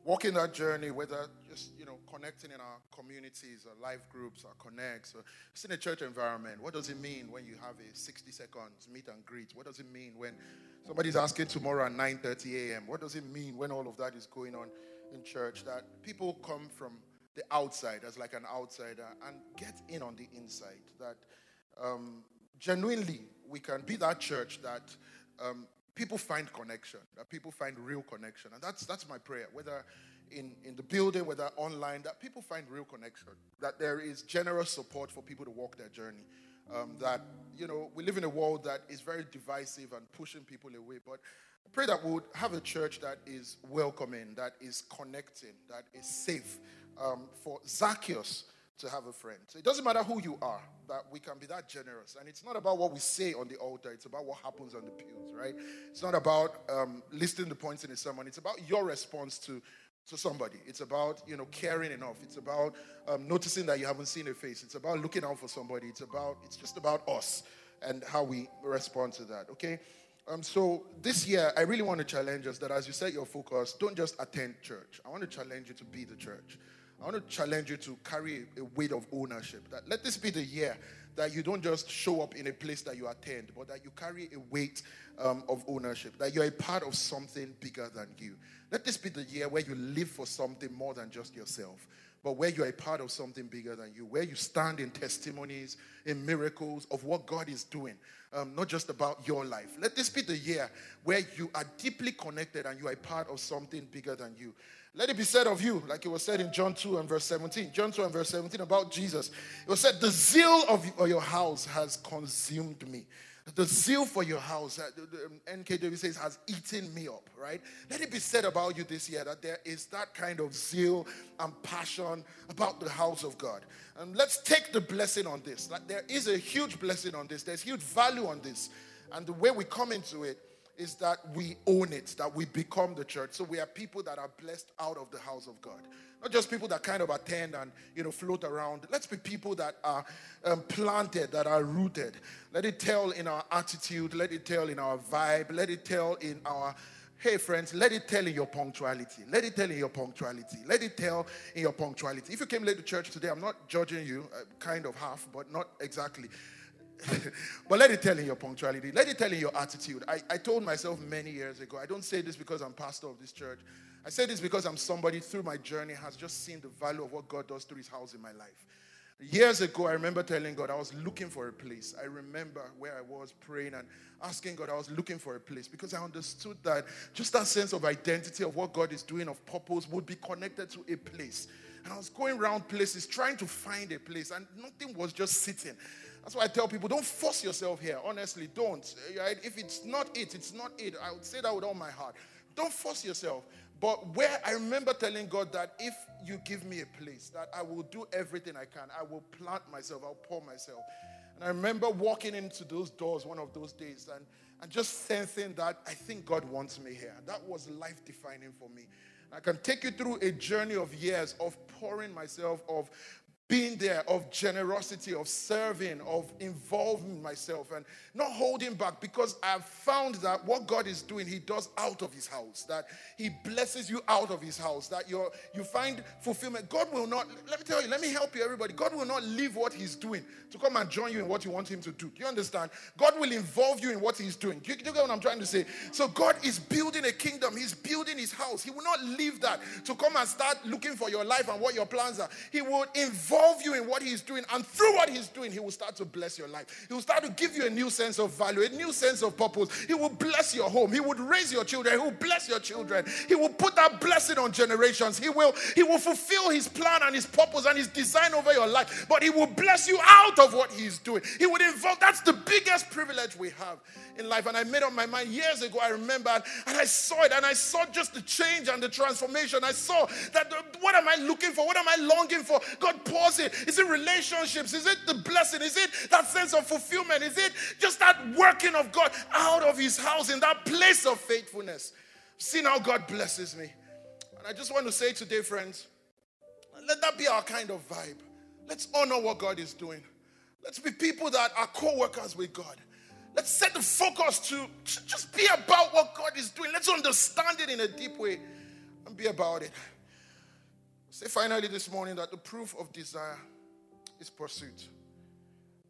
walking that journey, whether just you know connecting in our communities, our life groups, our connects, or just in a church environment. What does it mean when you have a 60 seconds meet and greet? What does it mean when somebody's asking tomorrow at 9:30 a.m.? What does it mean when all of that is going on in church? That people come from the outside as like an outsider and get in on the inside. That um, genuinely we can be that church that um, people find connection, that people find real connection. And that's, that's my prayer, whether in, in the building, whether online, that people find real connection, that there is generous support for people to walk their journey. Um, that, you know, we live in a world that is very divisive and pushing people away. But I pray that we would have a church that is welcoming, that is connecting, that is safe, um, for Zacchaeus to have a friend. So it doesn't matter who you are, that we can be that generous. And it's not about what we say on the altar, it's about what happens on the pews, right? It's not about um, listing the points in the sermon, it's about your response to, to somebody. It's about, you know, caring enough. It's about um, noticing that you haven't seen a face. It's about looking out for somebody. It's about, it's just about us and how we respond to that, okay? Um, so this year, I really want to challenge us that as you set your focus, don't just attend church. I want to challenge you to be the church. I want to challenge you to carry a weight of ownership. That let this be the year that you don't just show up in a place that you attend, but that you carry a weight um, of ownership. That you're a part of something bigger than you. Let this be the year where you live for something more than just yourself, but where you're a part of something bigger than you. Where you stand in testimonies, in miracles of what God is doing, um, not just about your life. Let this be the year where you are deeply connected and you are a part of something bigger than you. Let it be said of you, like it was said in John 2 and verse 17. John 2 and verse 17 about Jesus. It was said, The zeal of your house has consumed me. The zeal for your house, uh, the, NKJV says, has eaten me up, right? Let it be said about you this year that there is that kind of zeal and passion about the house of God. And let's take the blessing on this. Like there is a huge blessing on this, there's huge value on this. And the way we come into it is that we own it, that we become the church. So we are people that are blessed out of the house of God. Not just people that kind of attend and you know float around. Let's be people that are um, planted, that are rooted. Let it tell in our attitude. Let it tell in our vibe. Let it tell in our Hey, friends, let it tell in your punctuality. Let it tell in your punctuality. Let it tell in your punctuality. If you came late to church today, I'm not judging you, uh, kind of half, but not exactly. but let it tell in your punctuality. Let it tell in your attitude. I, I told myself many years ago, I don't say this because I'm pastor of this church. I say this because I'm somebody through my journey has just seen the value of what God does through his house in my life. Years ago, I remember telling God I was looking for a place. I remember where I was praying and asking God, I was looking for a place because I understood that just that sense of identity of what God is doing, of purpose, would be connected to a place. And I was going around places trying to find a place, and nothing was just sitting. That's why I tell people don't force yourself here. Honestly, don't. Right? If it's not it, it's not it. I would say that with all my heart. Don't force yourself. But where I remember telling God that if you give me a place, that I will do everything I can. I will plant myself, I'll pour myself. And I remember walking into those doors one of those days and, and just sensing that I think God wants me here. That was life defining for me. I can take you through a journey of years of pouring myself, of being there, of generosity, of serving, of involving myself, and not holding back because I've found that what God is doing, He does out of His house. That He blesses you out of His house. That you you find fulfillment. God will not. Let me tell you. Let me help you, everybody. God will not leave what He's doing to come and join you in what you want Him to do. Do you understand? God will involve you in what He's doing. Do you, do you get what I'm trying to say? So God is building a kingdom. He's building His house. He will not leave that to come and start looking for your life and what your plans are. He will involve you in what He's doing, and through what He's doing, He will start to bless your life. He will start to give you a new sense of value, a new sense of purpose. He will bless your home. He would raise your children. He will bless your children. He will put that blessing on generations. He will, he will fulfill his plan and his purpose and his design over your life. But he will bless you out of what he's doing. He would involve, that's the biggest privilege we have in life. And I made up my mind years ago, I remember, and I saw it, and I saw just the change and the transformation. I saw that what am I looking for? What am I longing for? God pours it. Is it relationships? Is it the blessing? Is it that sense of fulfillment? Is it just that working of God out of his house in that place of faithfulness? See how God blesses me. And I just want to say today, friends, let that be our kind of vibe. Let's honor what God is doing. Let's be people that are co workers with God. Let's set the focus to just be about what God is doing. Let's understand it in a deep way and be about it. Say finally this morning that the proof of desire is pursuit.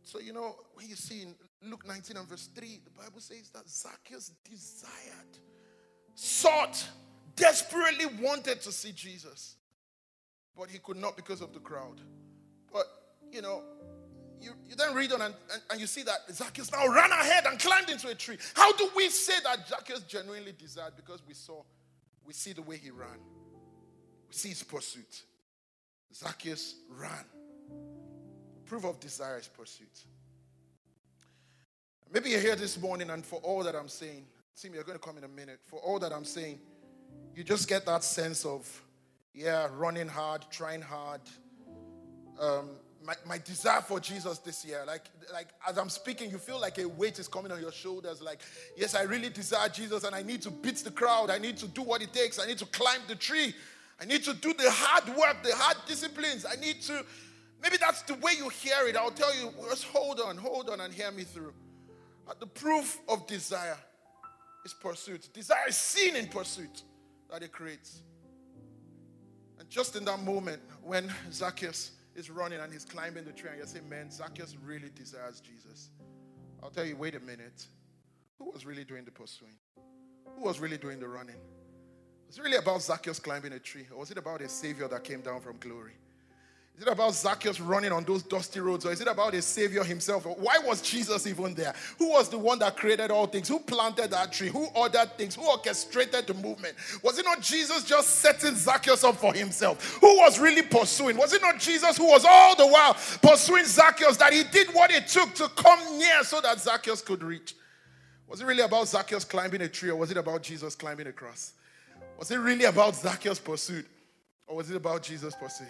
So, you know, when you see in Luke 19 and verse 3, the Bible says that Zacchaeus desired, sought, desperately wanted to see Jesus, but he could not because of the crowd. But, you know, you, you then read on and, and, and, you see that Zacchaeus now ran ahead and climbed into a tree. How do we say that Zacchaeus genuinely desired? Because we saw, we see the way he ran, his pursuit. Zacchaeus ran. Proof of desire is pursuit. Maybe you're here this morning, and for all that I'm saying, see you're going to come in a minute. For all that I'm saying, you just get that sense of, yeah, running hard, trying hard. Um, my, my desire for Jesus this year. Like, like as I'm speaking, you feel like a weight is coming on your shoulders. Like, yes, I really desire Jesus and I need to beat the crowd. I need to do what it takes. I need to climb the tree. I need to do the hard work, the hard disciplines. I need to, maybe that's the way you hear it. I'll tell you, just hold on, hold on and hear me through. But the proof of desire is pursuit. Desire is seen in pursuit that it creates. And just in that moment when Zacchaeus is running and he's climbing the tree, and you say, Man, Zacchaeus really desires Jesus. I'll tell you, wait a minute. Who was really doing the pursuing? Who was really doing the running? Was it really about Zacchaeus climbing a tree? Or was it about a savior that came down from glory? Is it about Zacchaeus running on those dusty roads, or is it about a Savior himself? Why was Jesus even there? Who was the one that created all things? Who planted that tree? Who ordered things? Who orchestrated the movement? Was it not Jesus just setting Zacchaeus up for himself? Who was really pursuing? Was it not Jesus who was all the while pursuing Zacchaeus that he did what it took to come near so that Zacchaeus could reach? Was it really about Zacchaeus climbing a tree, or was it about Jesus climbing a cross? Was it really about Zacchaeus' pursuit, or was it about Jesus' pursuit?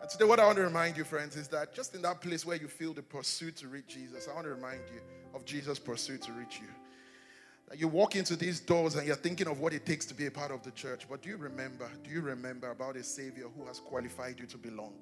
And today, what I want to remind you, friends, is that just in that place where you feel the pursuit to reach Jesus, I want to remind you of Jesus' pursuit to reach you. That you walk into these doors and you're thinking of what it takes to be a part of the church. But do you remember? Do you remember about a Savior who has qualified you to belong?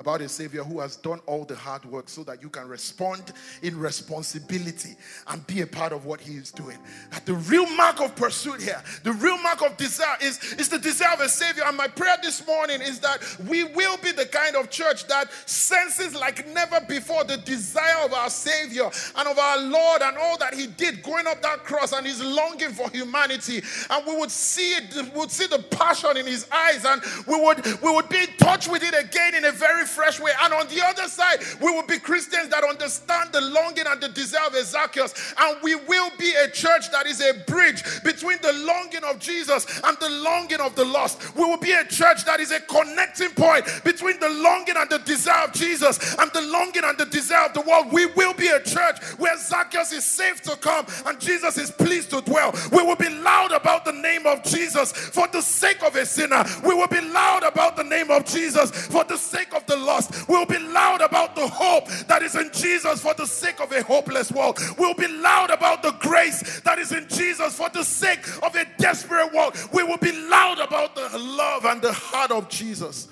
About a Savior who has done all the hard work so that you can respond in responsibility and be a part of what He is doing. That the real mark of pursuit here, the real mark of desire is, is the desire of a Savior. And my prayer this morning is that we will be the kind of church that senses like never before the desire of our Savior and of our Lord and all that He did going up that cross and His longing for humanity. And we would see it, we would see the passion in His eyes, and we would we would be in touch with it again in a very fresh way. And on the other side, we will be Christians that understand the longing and the desire of Zacchaeus. And we will be a church that is a bridge between the longing of Jesus and the longing of the lost. We will be a church that is a connecting point between the longing and the desire of Jesus and the longing and the desire of the world. We will be a church where Zacchaeus is safe to come and Jesus is pleased to dwell. We will be loud about the name of Jesus for the sake of a sinner. We will be loud about the name of Jesus for the sake of the lost. We'll be loud about the hope that is in Jesus for the sake of a hopeless world. We'll be loud about the grace that is in Jesus for the sake of a desperate world. We will be loud about the love and the heart of Jesus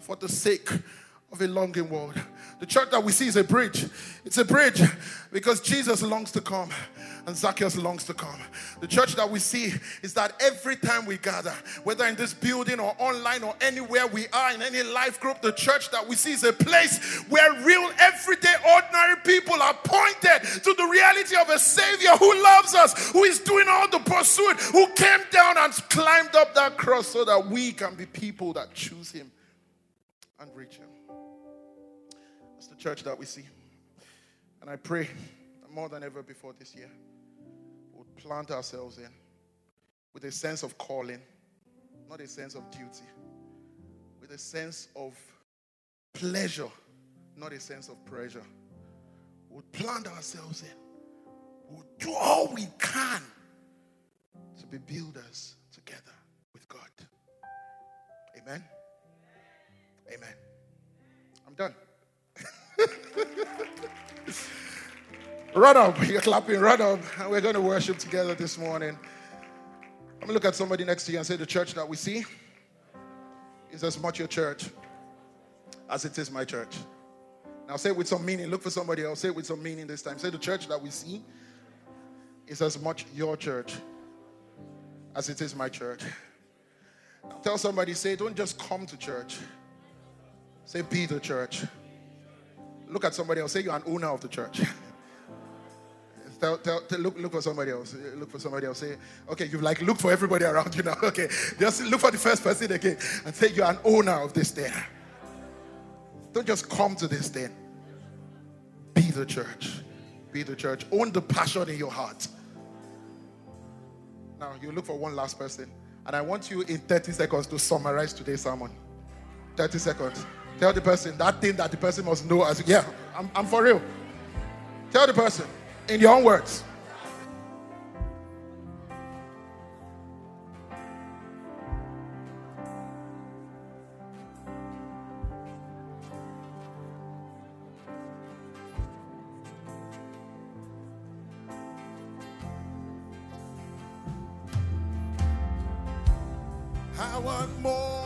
for the sake of a longing world. The church that we see is a bridge. It's a bridge because Jesus longs to come and Zacchaeus longs to come. The church that we see is that every time we gather, whether in this building or online or anywhere we are in any life group, the church that we see is a place where real, everyday, ordinary people are pointed to the reality of a Savior who loves us, who is doing all the pursuit, who came down and climbed up that cross so that we can be people that choose Him and reach Him. That's the church that we see. And I pray more than ever before this year would plant ourselves in with a sense of calling, not a sense of duty, with a sense of pleasure, not a sense of pressure. We'll plant ourselves in. We'll do all we can to be builders together with God. Amen. Amen. I'm done. Run up. You're clapping. Run up. And we're going to worship together this morning. I'm going to look at somebody next to you and say, The church that we see is as much your church as it is my church. Now say it with some meaning. Look for somebody else. Say it with some meaning this time. Say, The church that we see is as much your church as it is my church. Now tell somebody, say, Don't just come to church. Say, Be the church. Look at somebody else. Say, You're an owner of the church. Tell, tell, tell, look, look for somebody else. Eh, look for somebody else. Say, okay, you've like look for everybody around you now. Okay, just look for the first person again and say you're an owner of this thing. Don't just come to this thing. Be the church. Be the church. Own the passion in your heart. Now you look for one last person, and I want you in 30 seconds to summarize today's sermon. 30 seconds. Tell the person that thing that the person must know as yeah, I'm, I'm for real. Tell the person in your own words. I want more,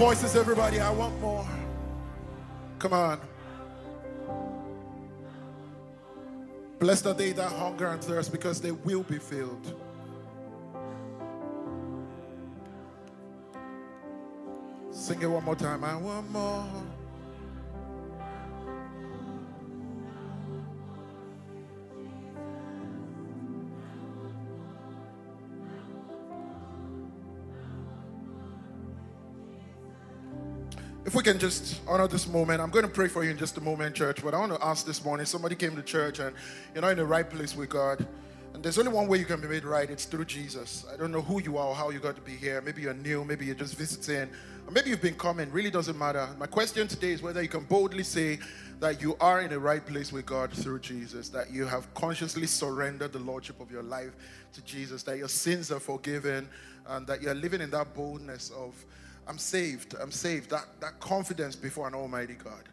voices, everybody. I want more. Come on. Blessed are they that hunger and thirst because they will be filled. Sing it one more time. I want more. If we can just honor this moment, I'm going to pray for you in just a moment, church. But I want to ask this morning somebody came to church and you're not in the right place with God. And there's only one way you can be made right it's through Jesus. I don't know who you are or how you got to be here. Maybe you're new, maybe you're just visiting, or maybe you've been coming. Really doesn't matter. My question today is whether you can boldly say that you are in the right place with God through Jesus, that you have consciously surrendered the Lordship of your life to Jesus, that your sins are forgiven, and that you're living in that boldness of I'm saved. I'm saved. That, that confidence before an Almighty God.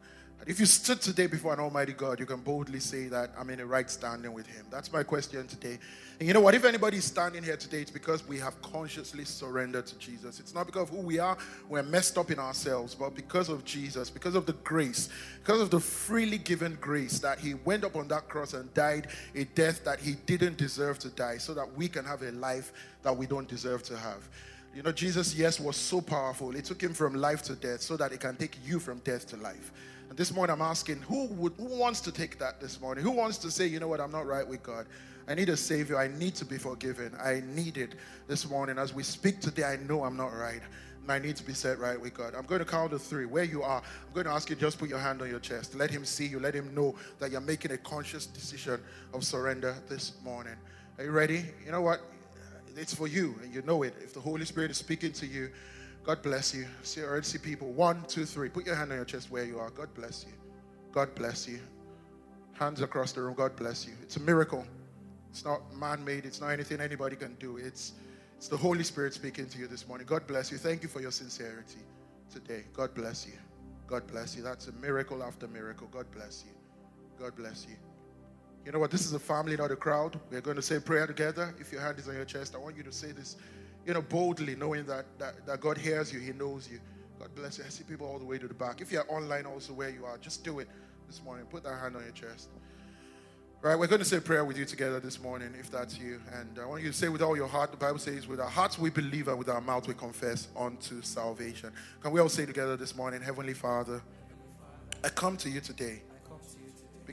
If you stood today before an Almighty God, you can boldly say that I'm in a right standing with Him. That's my question today. And you know what? If anybody's standing here today, it's because we have consciously surrendered to Jesus. It's not because of who we are, we're messed up in ourselves, but because of Jesus, because of the grace, because of the freely given grace that He went up on that cross and died a death that He didn't deserve to die, so that we can have a life that we don't deserve to have. You know, Jesus, yes, was so powerful. It took him from life to death so that it can take you from death to life. And this morning I'm asking, who would who wants to take that this morning? Who wants to say, you know what, I'm not right with God? I need a savior. I need to be forgiven. I need it this morning. As we speak today, I know I'm not right. And I need to be set right with God. I'm going to count to three. Where you are, I'm going to ask you just put your hand on your chest. Let him see you. Let him know that you're making a conscious decision of surrender this morning. Are you ready? You know what? It's for you, and you know it. If the Holy Spirit is speaking to you, God bless you. See, I already see people. One, two, three. Put your hand on your chest where you are. God bless you. God bless you. Hands across the room. God bless you. It's a miracle. It's not man-made. It's not anything anybody can do. It's it's the Holy Spirit speaking to you this morning. God bless you. Thank you for your sincerity today. God bless you. God bless you. That's a miracle after miracle. God bless you. God bless you. You know what? This is a family, not a crowd. We're going to say prayer together. If your hand is on your chest, I want you to say this, you know, boldly, knowing that, that, that God hears you, He knows you. God bless you. I see people all the way to the back. If you're online also where you are, just do it this morning. Put that hand on your chest. Right, we're going to say prayer with you together this morning, if that's you. And I want you to say with all your heart, the Bible says, with our hearts we believe and with our mouths we confess unto salvation. Can we all say together this morning, Heavenly Father, I come to you today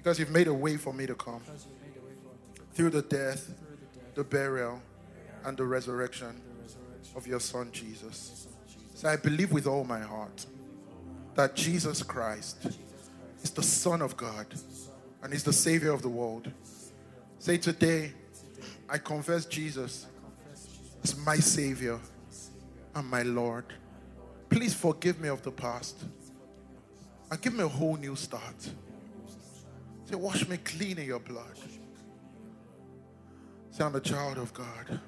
because you've made a way for me to come through the death, the burial, and the resurrection of your Son Jesus. So I believe with all my heart that Jesus Christ is the Son of God and is the Savior of the world. Say today, I confess Jesus as my Savior and my Lord. Please forgive me of the past and give me a whole new start. Say, wash me clean in your blood. Say, I'm a child of God.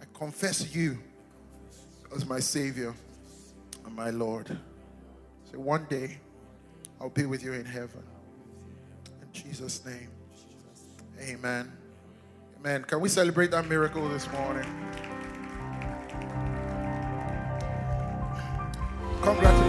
I confess you as my Savior and my Lord. Say, one day I'll be with you in heaven. In Jesus' name. Amen. Amen. Can we celebrate that miracle this morning?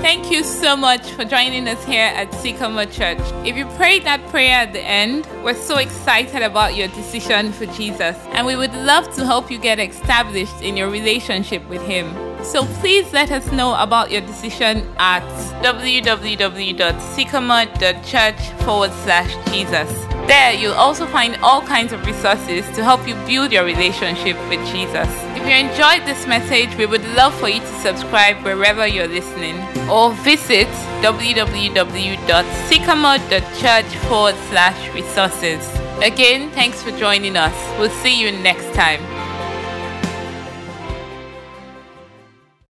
Thank you so much for joining us here at Sycamore Church. If you prayed that prayer at the end, we're so excited about your decision for Jesus, and we would love to help you get established in your relationship with Him. So please let us know about your decision at www.sycamore.church forward slash Jesus. There, you'll also find all kinds of resources to help you build your relationship with Jesus. If you enjoyed this message, we would love for you to subscribe wherever you're listening or visit www.sycamore.church forward slash resources. Again, thanks for joining us. We'll see you next time.